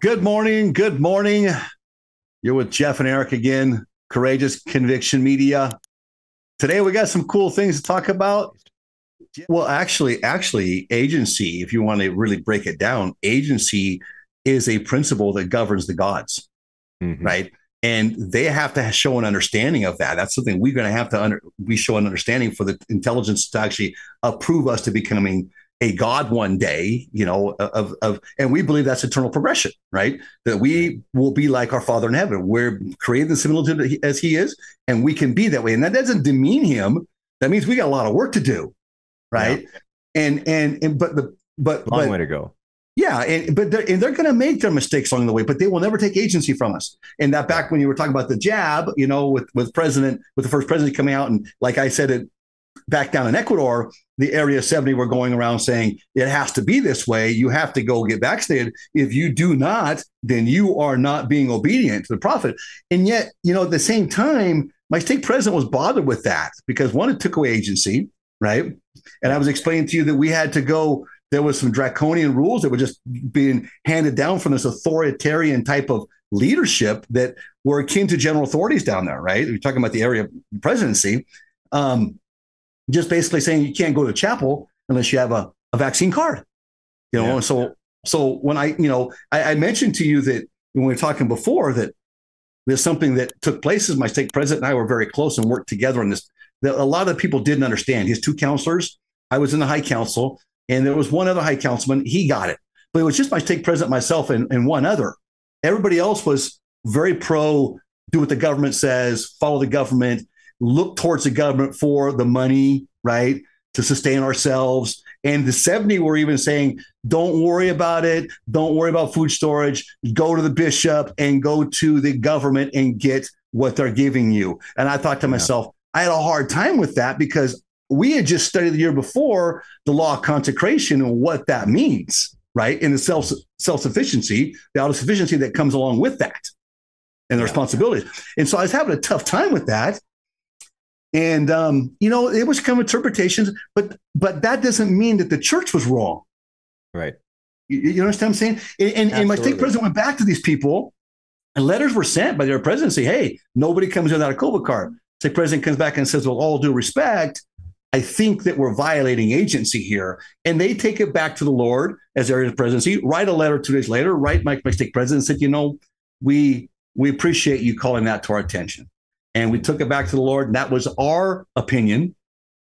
Good morning. Good morning. You're with Jeff and Eric again, Courageous Conviction Media. Today we got some cool things to talk about. Well, actually, actually, agency, if you want to really break it down, agency is a principle that governs the gods, mm-hmm. right? And they have to show an understanding of that. That's something we're going to have to under, we show an understanding for the intelligence to actually approve us to becoming a God one day, you know, of, of, and we believe that's eternal progression, right? That we will be like our Father in heaven. We're created the similitude as He is, and we can be that way. And that doesn't demean Him. That means we got a lot of work to do, right? Yeah. And, and and but the but long but, way to go. Yeah, and but they're, and they're going to make their mistakes along the way, but they will never take agency from us. And that back when you were talking about the jab, you know, with with president with the first president coming out and like I said it back down in Ecuador, the Area 70 were going around saying it has to be this way. You have to go get vaccinated. If you do not, then you are not being obedient to the prophet. And yet, you know, at the same time, my stake president was bothered with that because one, it took away agency, right? And I was explaining to you that we had to go. There was some draconian rules that were just being handed down from this authoritarian type of leadership that were akin to general authorities down there, right? We're talking about the area presidency. Um, just basically saying you can't go to chapel unless you have a, a vaccine card. You know, yeah. so so when I, you know, I, I, mentioned to you that when we were talking before that there's something that took place as my stake president and I were very close and worked together on this. That a lot of people didn't understand. His two counselors, I was in the high council, and there was one other high councilman, he got it. But it was just my stake president, myself, and, and one other. Everybody else was very pro do what the government says, follow the government, look towards the government for the money, right, to sustain ourselves. And the 70 were even saying, don't worry about it. Don't worry about food storage. Go to the bishop and go to the government and get what they're giving you. And I thought to yeah. myself, I had a hard time with that because we had just studied the year before the law of consecration and what that means, right? And the self self sufficiency, the auto sufficiency that comes along with that, and the yeah. responsibilities. And so I was having a tough time with that. And um, you know, it was kind of interpretations, but but that doesn't mean that the church was wrong. Right. You, you understand what I'm saying? And, and, and my stake president went back to these people, and letters were sent by their president say, "Hey, nobody comes without a COVID card." Stake president comes back and says, "Well, all due respect, I think that we're violating agency here. And they take it back to the Lord as area of presidency, write a letter two days later, write my, my stake president said, you know, we we appreciate you calling that to our attention. And we took it back to the Lord. And that was our opinion.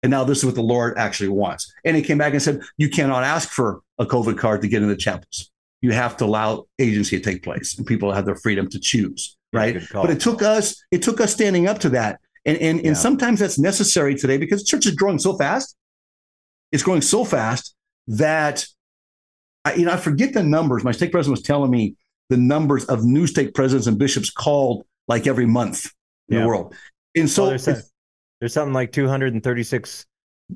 And now this is what the Lord actually wants. And he came back and said, You cannot ask for a COVID card to get in the chapels. You have to allow agency to take place and people have their freedom to choose. Right. But it took us, it took us standing up to that. And and, yeah. and sometimes that's necessary today because church is growing so fast. It's growing so fast that I, you know, I forget the numbers. My stake president was telling me the numbers of new stake presidents and bishops called like every month in yeah. the world. And so well, there's, there's, something like 236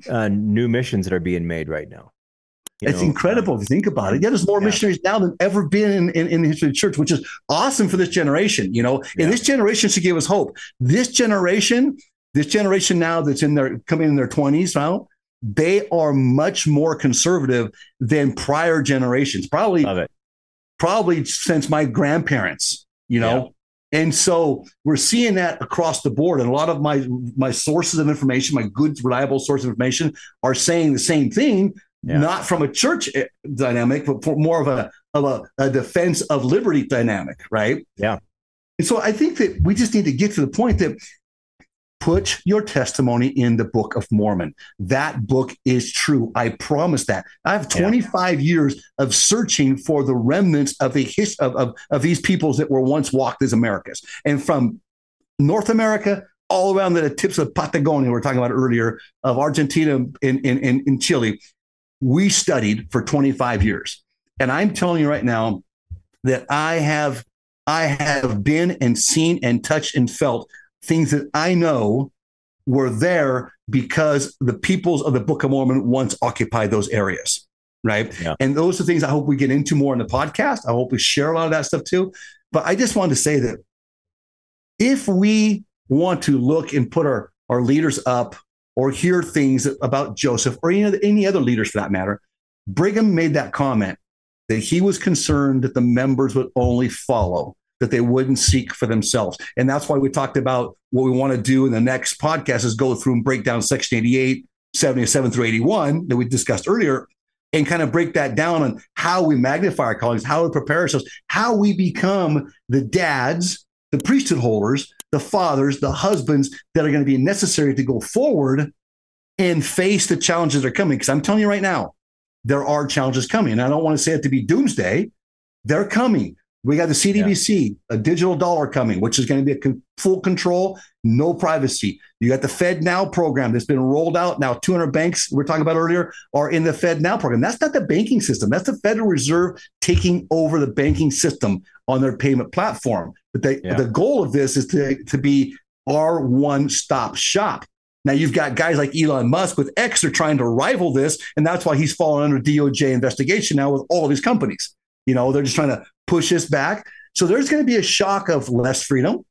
uh, new missions that are being made right now. You it's know, incredible um, if you think about it. Yeah, there's more yeah. missionaries now than ever been in, in, in, the history of the church, which is awesome for this generation. You know, yeah. and this generation should give us hope. This generation, this generation now that's in their coming in their 20s now, they are much more conservative than prior generations. Probably, probably since my grandparents. You know, and so we're seeing that across the board. And a lot of my my sources of information, my good, reliable source of information, are saying the same thing, yeah. not from a church eh, dynamic, but for more of a of a, a defense of liberty dynamic, right? Yeah. And so I think that we just need to get to the point that Put your testimony in the Book of Mormon. That book is true. I promise that. I have 25 yeah. years of searching for the remnants of the his, of, of, of these peoples that were once walked as Americas. And from North America all around the tips of Patagonia, we are talking about earlier, of Argentina and, and, and, and Chile, we studied for 25 years. And I'm telling you right now that I have I have been and seen and touched and felt things that I know were there because the peoples of the Book of Mormon once occupied those areas. Right. Yeah. And those are things I hope we get into more in the podcast. I hope we share a lot of that stuff too. But I just wanted to say that if we want to look and put our, our leaders up or hear things about Joseph or any, any other leaders for that matter, Brigham made that comment that he was concerned that the members would only follow, that they wouldn't seek for themselves. And that's why we talked about what we want to do in the next podcast is go through and break down Section 88, 77 through 81 that we discussed earlier and kind of break that down on how we magnify our callings, how we prepare ourselves, how we become the dads, the priesthood holders, the fathers, the husbands that are going to be necessary to go forward and face the challenges that are coming. Because I'm telling you right now, there are challenges coming. And I don't want to say it to be doomsday. They're coming. We got the CBDC, yeah. a digital dollar coming, which is going to be a full control, no privacy. You got the FedNow program that's been rolled out now. 200 banks we are talking about earlier are in the FedNow program. That's not the banking system. That's the Federal Reserve taking over the banking system on their payment platform. But they, yeah. the goal of this is to, to be our one stop shop. Now you've got guys like Elon Musk with X are trying to rival this, and that's why he's fallen under DOJ investigation now with all of his companies. You know, they're just trying to push us back. So there's going to be a shock of less freedom.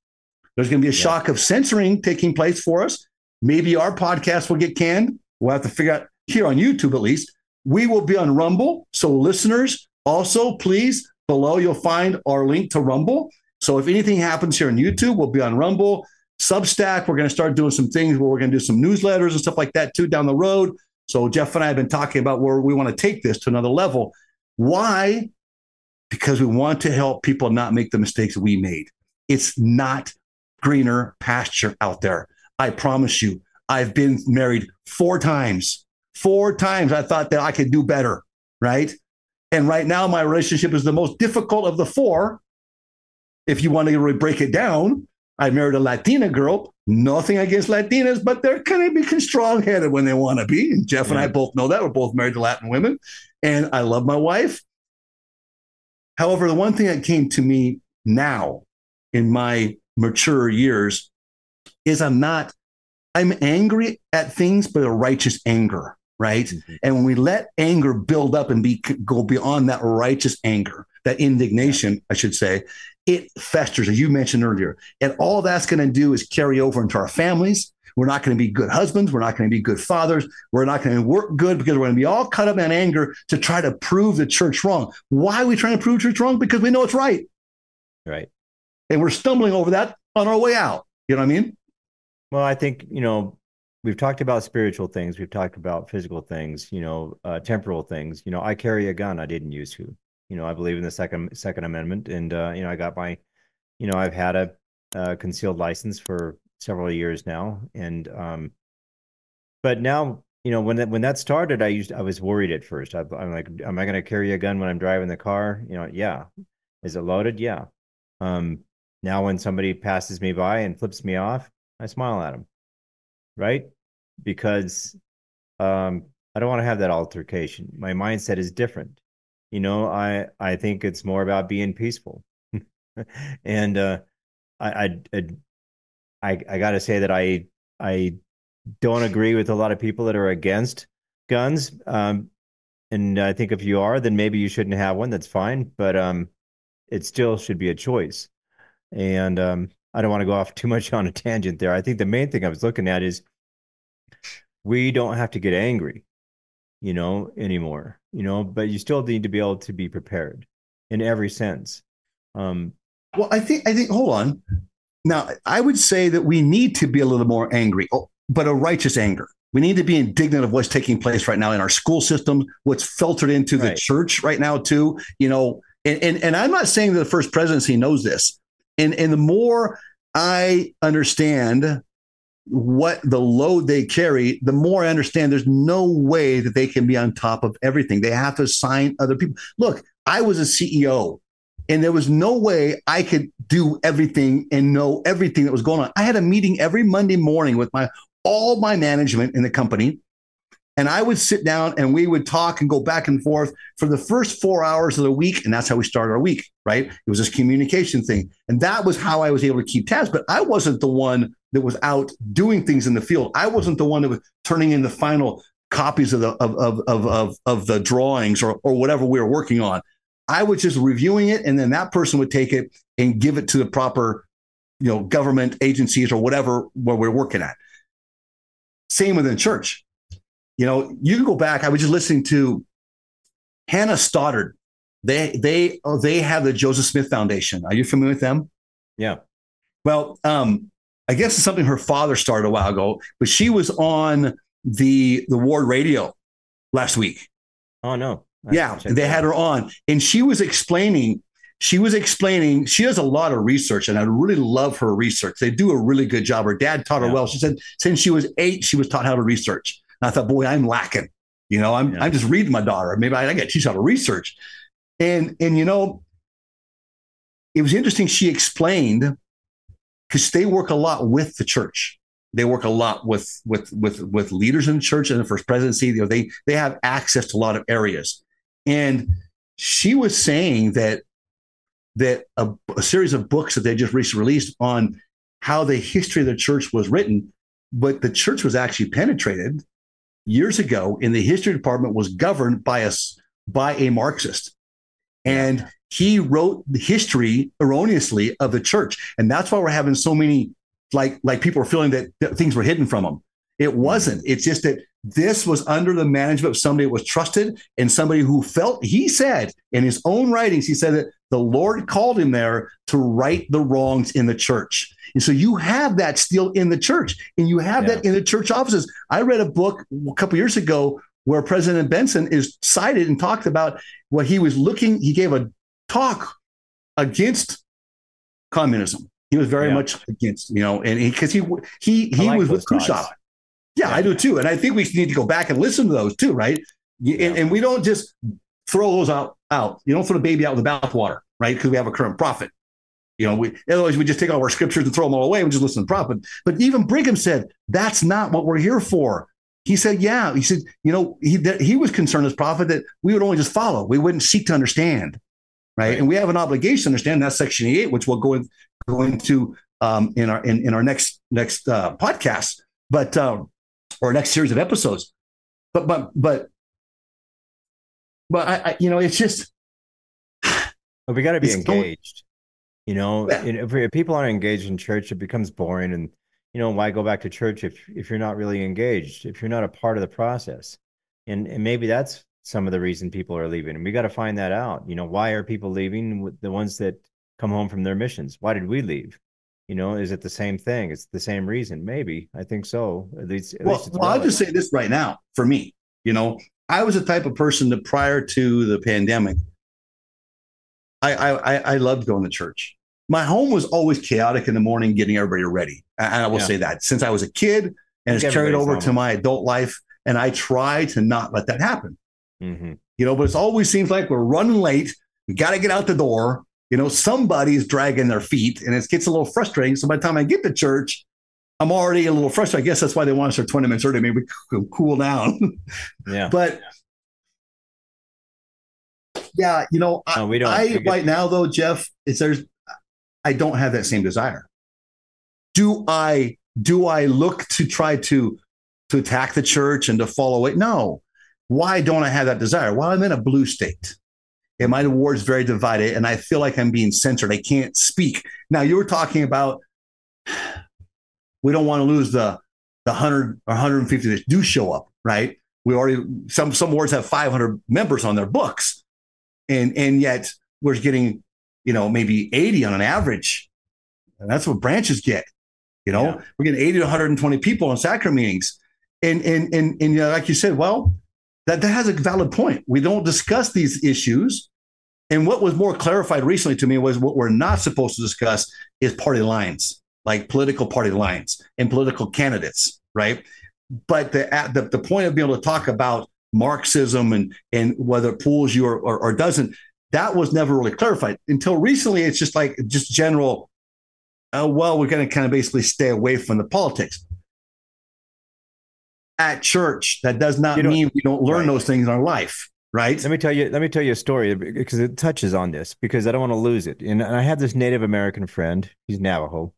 There's going to be a yeah. shock of censoring taking place for us. Maybe our podcast will get canned. We'll have to figure out here on YouTube at least. We will be on Rumble. So listeners, also please below you'll find our link to Rumble. So if anything happens here on YouTube, we'll be on Rumble. Substack, we're going to start doing some things where we're going to do some newsletters and stuff like that too down the road. So Jeff and I have been talking about where we want to take this to another level. Why? Because we want to help people not make the mistakes we made. It's not greener pasture out there. I promise you. I've been married four times. Four times I thought that I could do better, right? And right now, my relationship is the most difficult of the four. If you want to really break it down, I married a Latina girl. Nothing against Latinas, but they're kind of become strong headed when they want to be. And Jeff yeah. and I both know that. We're both married to Latin women. And I love my wife. However, the one thing that came to me now in my mature years is I'm not, I'm angry at things, but a righteous anger, right? Mm-hmm. And when we let anger build up and be go beyond that righteous anger, that indignation, I should say, it festers, as you mentioned earlier. And all that's going to do is carry over into our families. We're not going to be good husbands. We're not going to be good fathers. We're not going to work good because we're going to be all cut up in anger to try to prove the church wrong. Why are we trying to prove church wrong? Because we know it's right. Right. And we're stumbling over that on our way out. You know what I mean? Well, I think, you know, we've talked about spiritual things. We've talked about physical things, you know, uh, temporal things. You know, I carry a gun I didn't use to you know, I believe in the second Second Amendment, and uh, you know, I got my, you know, I've had a, a concealed license for several years now, and um, but now, you know, when that when that started, I used I was worried at first. I, am like, am I going to carry a gun when I'm driving the car? You know, yeah. Is it loaded? Yeah. Um, now, when somebody passes me by and flips me off, I smile at them, right? Because um, I don't want to have that altercation. My mindset is different you know i i think it's more about being peaceful and uh I, I i i gotta say that i i don't agree with a lot of people that are against guns um and i think if you are then maybe you shouldn't have one that's fine but um it still should be a choice and um i don't want to go off too much on a tangent there i think the main thing i was looking at is we don't have to get angry you know anymore you know, but you still need to be able to be prepared in every sense. Um, well, I think I think hold on. Now, I would say that we need to be a little more angry, oh, but a righteous anger. We need to be indignant of what's taking place right now in our school system, what's filtered into right. the church right now, too. You know, and, and and I'm not saying that the first presidency knows this. And and the more I understand what the load they carry, the more I understand there's no way that they can be on top of everything. They have to assign other people. Look, I was a CEO and there was no way I could do everything and know everything that was going on. I had a meeting every Monday morning with my all my management in the company and I would sit down and we would talk and go back and forth for the first four hours of the week. And that's how we started our week, right? It was this communication thing. And that was how I was able to keep tabs. But I wasn't the one that was out doing things in the field. I wasn't the one that was turning in the final copies of the of of of of, of the drawings or or whatever we were working on. I was just reviewing it, and then that person would take it and give it to the proper, you know, government agencies or whatever where we're working at. Same within church you know, you can go back. I was just listening to Hannah Stoddard They they oh, they have the Joseph Smith Foundation. Are you familiar with them? Yeah. Well, um, I guess it's something her father started a while ago, but she was on the the Ward Radio last week. Oh no. Yeah, they had her on, and she was explaining. She was explaining. She does a lot of research, and I really love her research. They do a really good job. Her dad taught her yeah. well. She said since she was eight, she was taught how to research. And I thought, boy, I'm lacking. You know, I'm yeah. I'm just reading my daughter. Maybe I, I got to teach how to research. And and you know, it was interesting. She explained because they work a lot with the church. They work a lot with with with with leaders in the church and the first presidency. You know, they they have access to a lot of areas. And she was saying that that a, a series of books that they just recently released on how the history of the church was written, but the church was actually penetrated years ago in the history department was governed by us by a Marxist. And he wrote the history erroneously of the church. And that's why we're having so many like like people are feeling that, that things were hidden from them. It wasn't. It's just that this was under the management of somebody that was trusted and somebody who felt, he said in his own writings, he said that the Lord called him there to right the wrongs in the church. And so you have that still in the church and you have yeah. that in the church offices. I read a book a couple years ago where President Benson is cited and talked about what he was looking, he gave a talk against communism. He was very yeah. much against, you know, and because he, he, he, he like was with Khrushchev. Yeah, yeah, I do too. And I think we need to go back and listen to those too, right? Yeah. And, and we don't just throw those out, out. You don't throw the baby out with the bathwater, right? Because we have a current prophet. You know, we otherwise we just take all our scriptures and throw them all away and just listen to the prophet. But even Brigham said that's not what we're here for. He said, yeah. He said, you know, he that he was concerned as prophet that we would only just follow. We wouldn't seek to understand. Right. right. And we have an obligation to understand that's section eight, which we'll go, in, go into um, in our in, in our next next uh, podcast. But um, or next series of episodes. But but but but I, I you know it's just well, we got to be engaged. You know, yeah. if, if people aren't engaged in church, it becomes boring. And you know, why go back to church if if you're not really engaged, if you're not a part of the process? And and maybe that's some of the reason people are leaving. And we got to find that out. You know, why are people leaving? The ones that come home from their missions. Why did we leave? You know, is it the same thing? It's the same reason. Maybe I think so. At least, at well, least well I'll just say this right now. For me, you know, I was the type of person that prior to the pandemic, I I, I loved going to church. My home was always chaotic in the morning, getting everybody ready. And I will yeah. say that since I was a kid, and it's carried over to my adult life, and I try to not let that happen. Mm-hmm. You know, but it always seems like we're running late. We got to get out the door you know, somebody's dragging their feet and it gets a little frustrating. So by the time I get to church, I'm already a little frustrated. I guess that's why they want us to 20 minutes early, maybe cool down. Yeah. but yeah, you know, no, we don't. I, right now though, Jeff, is there's, I don't have that same desire. Do I, do I look to try to, to attack the church and to follow it? No. Why don't I have that desire? Well, I'm in a blue state and my ward's very divided, and I feel like I'm being censored. I can't speak. Now you were talking about we don't want to lose the the hundred or 150 that do show up, right? We already some some wards have 500 members on their books, and and yet we're getting you know maybe 80 on an average, and that's what branches get. You know, yeah. we're getting 80 to 120 people on sacrament meetings, and and and and you know, like you said, well, that that has a valid point. We don't discuss these issues and what was more clarified recently to me was what we're not supposed to discuss is party lines, like political party lines and political candidates, right? But the the, the point of being able to talk about Marxism and and whether it pulls you or, or, or doesn't, that was never really clarified until recently. It's just like just general. Uh, well, we're going to kind of basically stay away from the politics at church. That does not mean we don't learn right. those things in our life right? Let me tell you. Let me tell you a story because it touches on this because I don't want to lose it. And, I have this Native American friend. He's Navajo,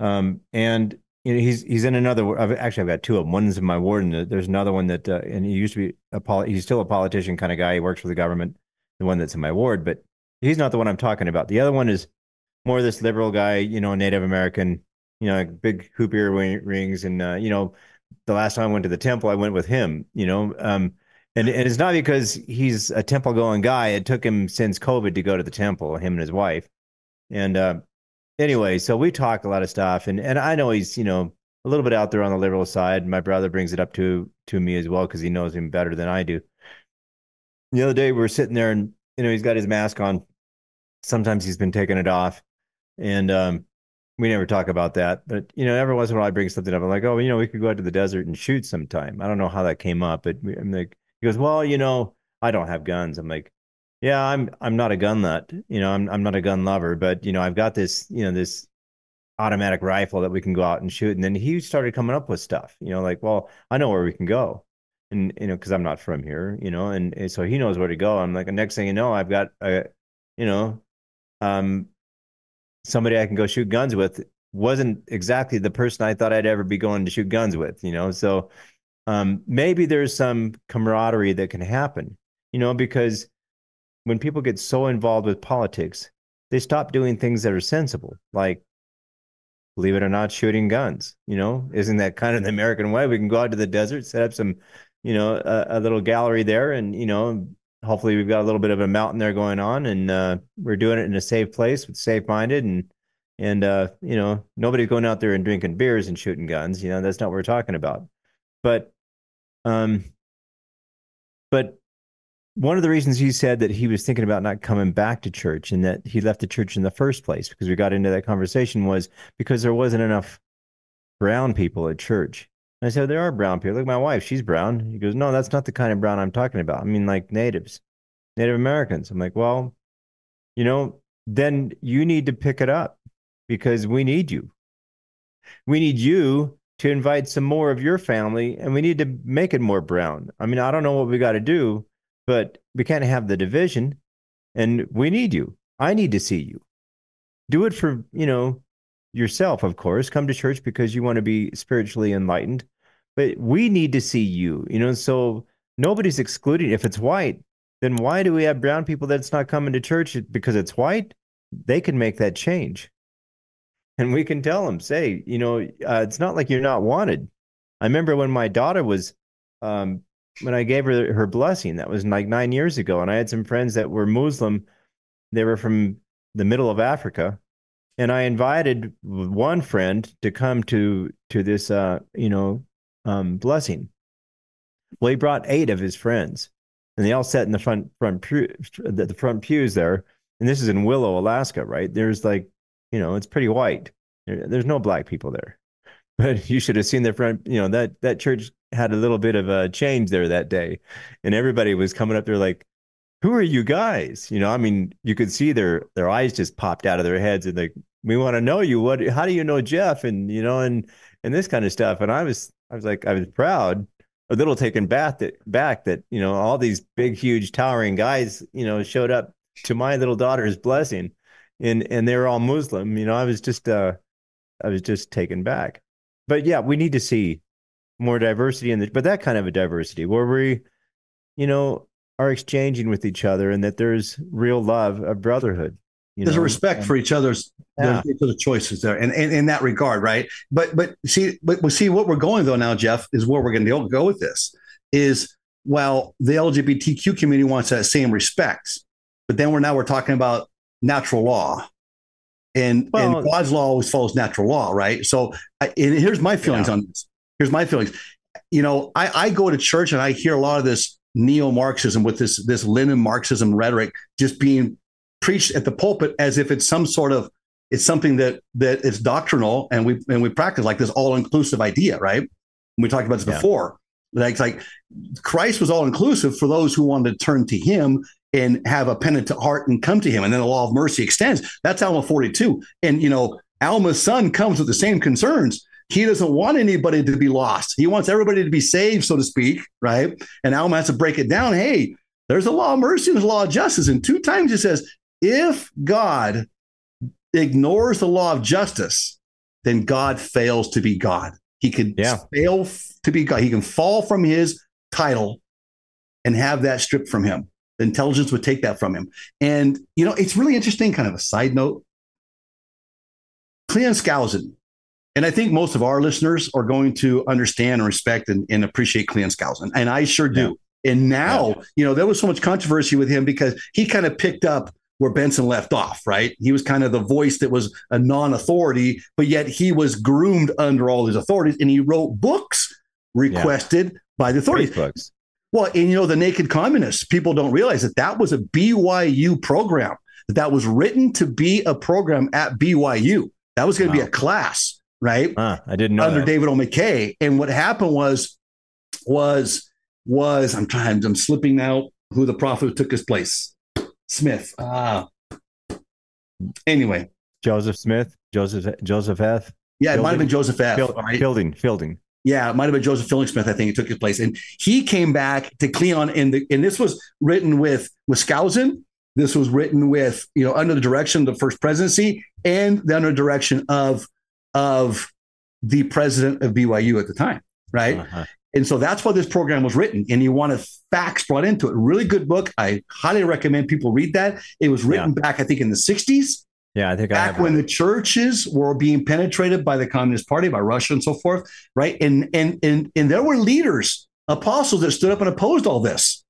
um, and you know, he's he's in another. I've, actually, I've got two of them. One's in my ward, and there's another one that. Uh, and he used to be a poli- He's still a politician kind of guy. He works for the government. The one that's in my ward, but he's not the one I'm talking about. The other one is more this liberal guy. You know, Native American. You know, big hoop ear rings, and uh, you know, the last time I went to the temple, I went with him. You know. Um, And, and it's not because he's a temple going guy. It took him since COVID to go to the temple, him and his wife. And uh, anyway, so we talk a lot of stuff, and and I know he's you know a little bit out there on the liberal side. My brother brings it up to to me as well because he knows him better than I do. The other day we were sitting there, and you know he's got his mask on. Sometimes he's been taking it off, and um, we never talk about that. But you know, every once in a while I bring something up. I'm like, oh, you know, we could go out to the desert and shoot sometime. I don't know how that came up, but I'm like, he goes, well, you know, I don't have guns. I'm like, yeah, I'm I'm not a gun nut. You know, I'm I'm not a gun lover, but you know, I've got this, you know, this automatic rifle that we can go out and shoot. And then he started coming up with stuff, you know, like, well, I know where we can go. And, you know, because I'm not from here, you know, and, and, so he knows where to go. I'm like, the next thing you know, I've got, a, you know, um, somebody I can go shoot guns with wasn't exactly the person I thought I'd ever be going to shoot guns with, you know. So um, maybe there's some camaraderie that can happen, you know, because when people get so involved with politics, they stop doing things that are sensible, like believe it or not, shooting guns. You know, isn't that kind of the American way? We can go out to the desert, set up some, you know, a, a little gallery there, and you know, hopefully we've got a little bit of a mountain there going on, and uh, we're doing it in a safe place with safe minded and and uh, you know nobody's going out there and drinking beers and shooting guns. You know that's not what we're talking about. But um, but one of the reasons he said that he was thinking about not coming back to church and that he left the church in the first place because we got into that conversation was because there wasn't enough brown people at church. I said, there are brown people. Look, at my wife, she's brown. He goes, no, that's not the kind of brown I'm talking about. I mean, like natives, Native Americans. I'm like, well, you know, then you need to pick it up because we need you. We need you to invite some more of your family and we need to make it more brown. I mean, I don't know what we got to do, but we can't have the division and we need you. I need to see you. Do it for, you know, yourself, of course. Come to church because you want to be spiritually enlightened, but we need to see you, you know. So nobody's excluding. If it's white, then why do we have brown people that's not coming to church because it's white? They can make that change. And we can tell them, say, you know, uh, it's not like you're not wanted. I remember when my daughter was, um, when I gave her her blessing, that was like nine years ago. And I had some friends that were Muslim. They were from the middle of Africa and I invited one friend to come to to this uh, you know um, blessing. Well, he brought eight of his friends, and they all sat in the front front pew, the front pews there. And this is in Willow, Alaska, right? There's like you know it's pretty white. there's no black people there, but you should have seen the front. You know that that church had a little bit of a change there that day, and everybody was coming up there like who are you guys? You know, I mean, you could see their their eyes just popped out of their heads and like, we want to know you. What how do you know Jeff? And you know, and and this kind of stuff. And I was I was like, I was proud, a little taken back that back that, you know, all these big, huge, towering guys, you know, showed up to my little daughter's blessing and and they were all Muslim. You know, I was just uh I was just taken back. But yeah, we need to see more diversity in the but that kind of a diversity where we, you know, are exchanging with each other and that there's real love of brotherhood. there's know? a respect and, for each other's yeah. choices there, and, and in that regard, right? But but see, but we see what we're going though now, Jeff, is where we're going to go with this. Is well, the LGBTQ community wants that same respect, but then we're now we're talking about natural law, and well, and God's law always follows natural law, right? So, and here's my feelings yeah. on this. Here's my feelings. You know, I, I go to church and I hear a lot of this neo-Marxism with this this Lenin Marxism rhetoric just being preached at the pulpit as if it's some sort of it's something that that is doctrinal and we and we practice like this all-inclusive idea, right? we talked about this yeah. before. Like, like Christ was all inclusive for those who wanted to turn to him and have a penitent heart and come to him. And then the law of mercy extends. That's Alma 42. And you know, Alma's son comes with the same concerns. He doesn't want anybody to be lost. He wants everybody to be saved, so to speak, right? And Alma has to break it down. Hey, there's a law of mercy and a law of justice. And two times he says, if God ignores the law of justice, then God fails to be God. He can yeah. fail to be God. He can fall from his title and have that stripped from him. The intelligence would take that from him. And, you know, it's really interesting, kind of a side note. Cleon Skousen and I think most of our listeners are going to understand and respect and, and appreciate Cleon Skousen. And I sure do. And now, yeah. you know, there was so much controversy with him because he kind of picked up where Benson left off, right? He was kind of the voice that was a non authority, but yet he was groomed under all these authorities and he wrote books requested yeah. by the authorities. Books. Well, and you know, the naked communists, people don't realize that that was a BYU program, that that was written to be a program at BYU. That was going to wow. be a class, right? I didn't know under that. David O. McKay. And what happened was, was, was I'm trying, I'm slipping now who the prophet who took his place. Smith. Ah. Anyway. Joseph Smith, Joseph Joseph F. Yeah, Fielding? it might have been Joseph F. Field, right? Fielding, Fielding. Yeah, it might have been Joseph Fielding Smith. I think it took his place, and he came back to Cleon. And the and this was written with Wisconsin. This was written with you know under the direction of the first presidency and the under direction of of the president of BYU at the time, right? Uh-huh. And so that's why this program was written. And you wanted facts brought into it. Really good book. I highly recommend people read that. It was written yeah. back, I think, in the 60s. Yeah, I think back I when the churches were being penetrated by the Communist Party, by Russia and so forth, right? And and and and there were leaders, apostles that stood up and opposed all this.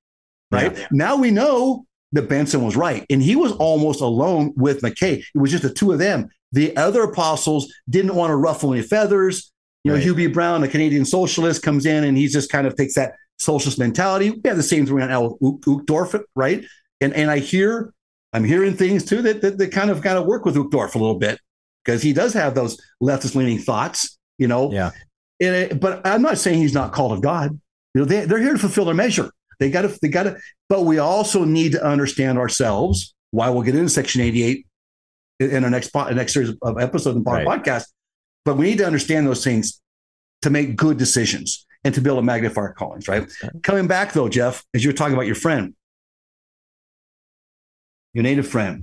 Right. Yeah. Now we know that Benson was right. And he was almost alone with McKay. It was just the two of them. The other apostles didn't want to ruffle any feathers. You know, right. Hugh B. Brown, a Canadian socialist, comes in and he just kind of takes that socialist mentality. We have the same thing on Al Uchtdorf, right? And and I hear, I'm hearing things too that that, that kind of kind of work with Uchtdorf a little bit because he does have those leftist leaning thoughts, you know. Yeah. It, uh, but I'm not saying he's not called of God. You know, they, they're here to fulfill their measure. They got to, they got to, but we also need to understand ourselves. Why we'll get into Section 88 in our next next series of episodes and right. podcast. But we need to understand those things to make good decisions and to be able to magnify our callings, right? Okay. Coming back though, Jeff, as you were talking about your friend, your native friend,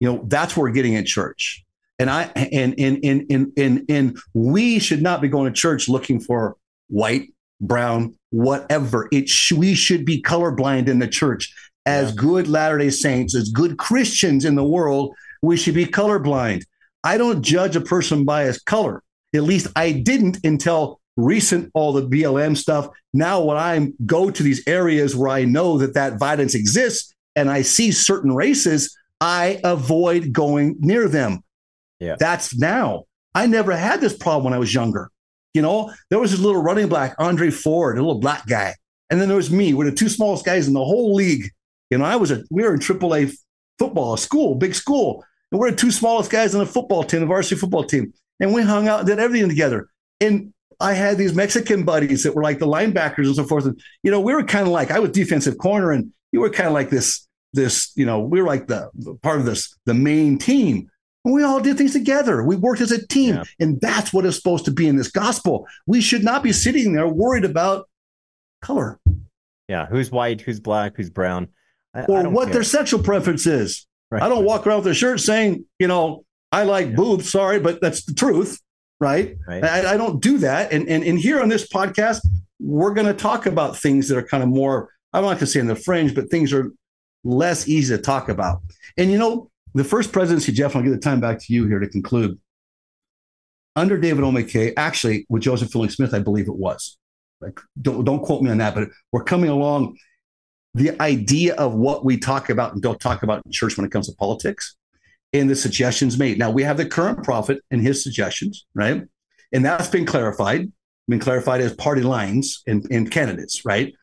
you know, that's where we're getting in church. And I and and and and and, and we should not be going to church looking for white, brown, whatever. It sh- we should be colorblind in the church as yeah. good Latter-day Saints, as good Christians in the world. We should be colorblind. I don't judge a person by his color. At least I didn't until recent all the BLM stuff. Now, when I go to these areas where I know that that violence exists and I see certain races, I avoid going near them. Yeah. That's now. I never had this problem when I was younger. You know, there was this little running back, Andre Ford, a little black guy. And then there was me. We're the two smallest guys in the whole league. You know, I was a we were in AAA football, a school, big school. And we're the two smallest guys on the football team, the varsity football team. And we hung out and did everything together. And I had these Mexican buddies that were like the linebackers and so forth. And, you know, we were kind of like, I was defensive corner and you were kind of like this, this, you know, we were like the, the part of this, the main team. And we all did things together. We worked as a team. Yeah. And that's what is supposed to be in this gospel. We should not be sitting there worried about color. Yeah. Who's white, who's black, who's brown. I, or I what care. their sexual preference is. Right. I don't walk around with a shirt saying, you know, I like yeah. boobs. Sorry, but that's the truth, right? right. I, I, don't do that. And, and and here on this podcast, we're going to talk about things that are kind of more. I'm not going to say in the fringe, but things are less easy to talk about. And you know, the first presidency, Jeff. I'll give the time back to you here to conclude. Under David O. McKay, actually, with Joseph Fielding Smith, I believe it was. Like, don't don't quote me on that, but we're coming along the idea of what we talk about and don't talk about in church when it comes to politics and the suggestions made. Now we have the current prophet and his suggestions, right? And that's been clarified, been clarified as party lines and, and candidates, right?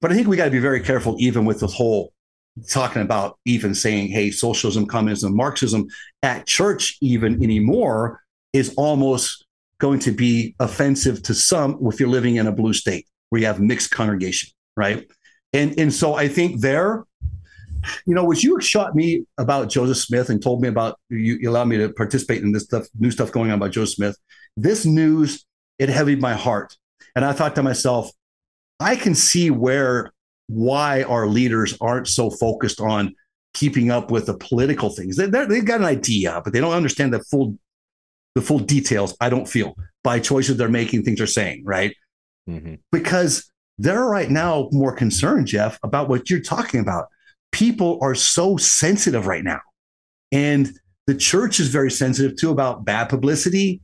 But I think we got to be very careful, even with the whole talking about even saying, hey, socialism, communism, Marxism at church, even anymore, is almost going to be offensive to some if you're living in a blue state where you have mixed congregation, right? And and so I think there, you know, what you shot me about Joseph Smith and told me about you, you allowed me to participate in this stuff, new stuff going on about Joseph Smith. This news it heavied my heart, and I thought to myself, I can see where why our leaders aren't so focused on keeping up with the political things. They, they've got an idea, but they don't understand the full the full details. I don't feel by choices they're making, things they're saying, right? Mm-hmm. Because they're right now more concerned, Jeff, about what you're talking about. People are so sensitive right now. And the church is very sensitive too about bad publicity.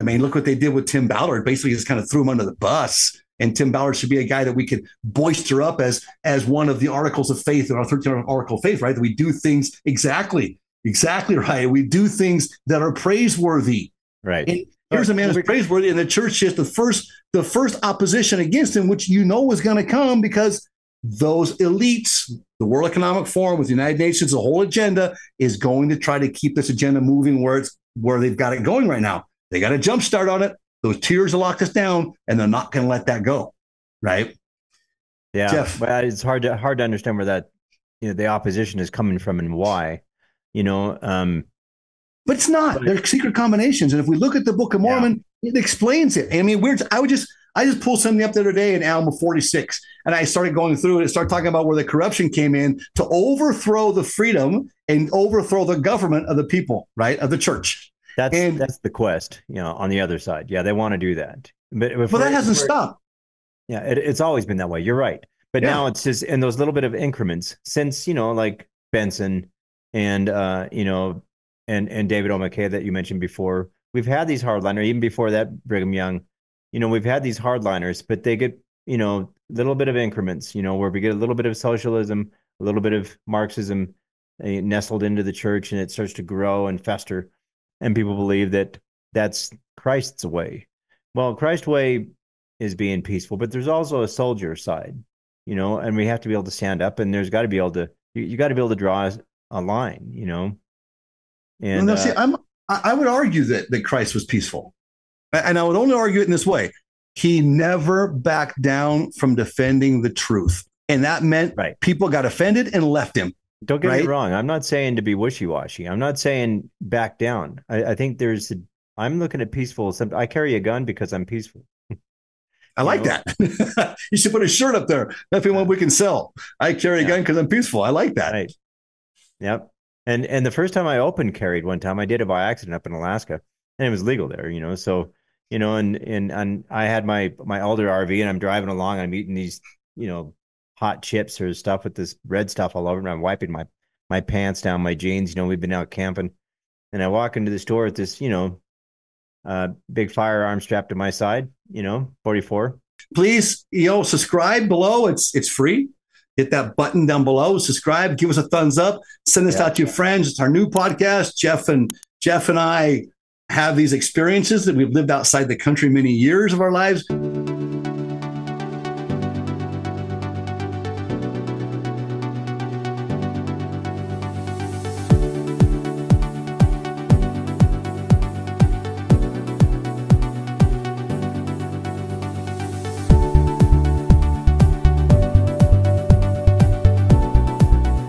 I mean, look what they did with Tim Ballard. Basically, just kind of threw him under the bus and Tim Ballard should be a guy that we could boister up as as one of the articles of faith in our 13 article of faith, right? That we do things exactly, exactly right. We do things that are praiseworthy. Right. And here's a man who's praiseworthy, and the church is the first the first opposition against him, which you know is going to come because those elites, the World Economic Forum with the United Nations, the whole agenda is going to try to keep this agenda moving where it's where they've got it going right now. They got a jump start on it. Those tears will lock us down, and they're not going to let that go. Right? Yeah. Jeff. Well, it's hard to hard to understand where that you know the opposition is coming from and why. You know, um, but it's not. But They're secret combinations. And if we look at the Book of Mormon, yeah. it explains it. I mean, we're I would just I just pulled something up the other day in Alma 46, and I started going through it and started talking about where the corruption came in to overthrow the freedom and overthrow the government of the people, right, of the church. That's and, that's the quest, you know, on the other side. Yeah, they want to do that, but but that hasn't stopped. Yeah, it, it's always been that way. You're right, but yeah. now it's just in those little bit of increments since you know, like Benson and uh, you know, and and David O. McKay that you mentioned before. We've had these hardliners even before that Brigham Young you know, we've had these hardliners, but they get, you know, a little bit of increments, you know, where we get a little bit of socialism, a little bit of Marxism uh, nestled into the church and it starts to grow and fester. And people believe that that's Christ's way. Well, Christ's way is being peaceful, but there's also a soldier side, you know, and we have to be able to stand up and there's got to be able to, you, you got to be able to draw a line, you know. And well, no, see, uh, I'm, I would argue that, that Christ was peaceful. And I would only argue it in this way he never backed down from defending the truth. And that meant right. people got offended and left him. Don't get right? me wrong. I'm not saying to be wishy washy. I'm not saying back down. I, I think there's, i am looking at peaceful. I carry a gun because I'm peaceful. I like know? that. you should put a shirt up there. That's one we can sell. I carry a gun because I'm peaceful. I like that. Right. Yep. And and the first time I open carried one time, I did it by accident up in Alaska, and it was legal there. You know, so you know, and and and I had my my older RV and I'm driving along and I'm eating these, you know, hot chips or stuff with this red stuff all over and I'm wiping my my pants down, my jeans, you know, we've been out camping. And I walk into the store with this, you know, uh big firearm strapped to my side, you know, 44. Please, you know, subscribe below. It's it's free. Hit that button down below, subscribe, give us a thumbs up, send this yeah. out to your friends. It's our new podcast. Jeff and Jeff and I have these experiences that we've lived outside the country many years of our lives.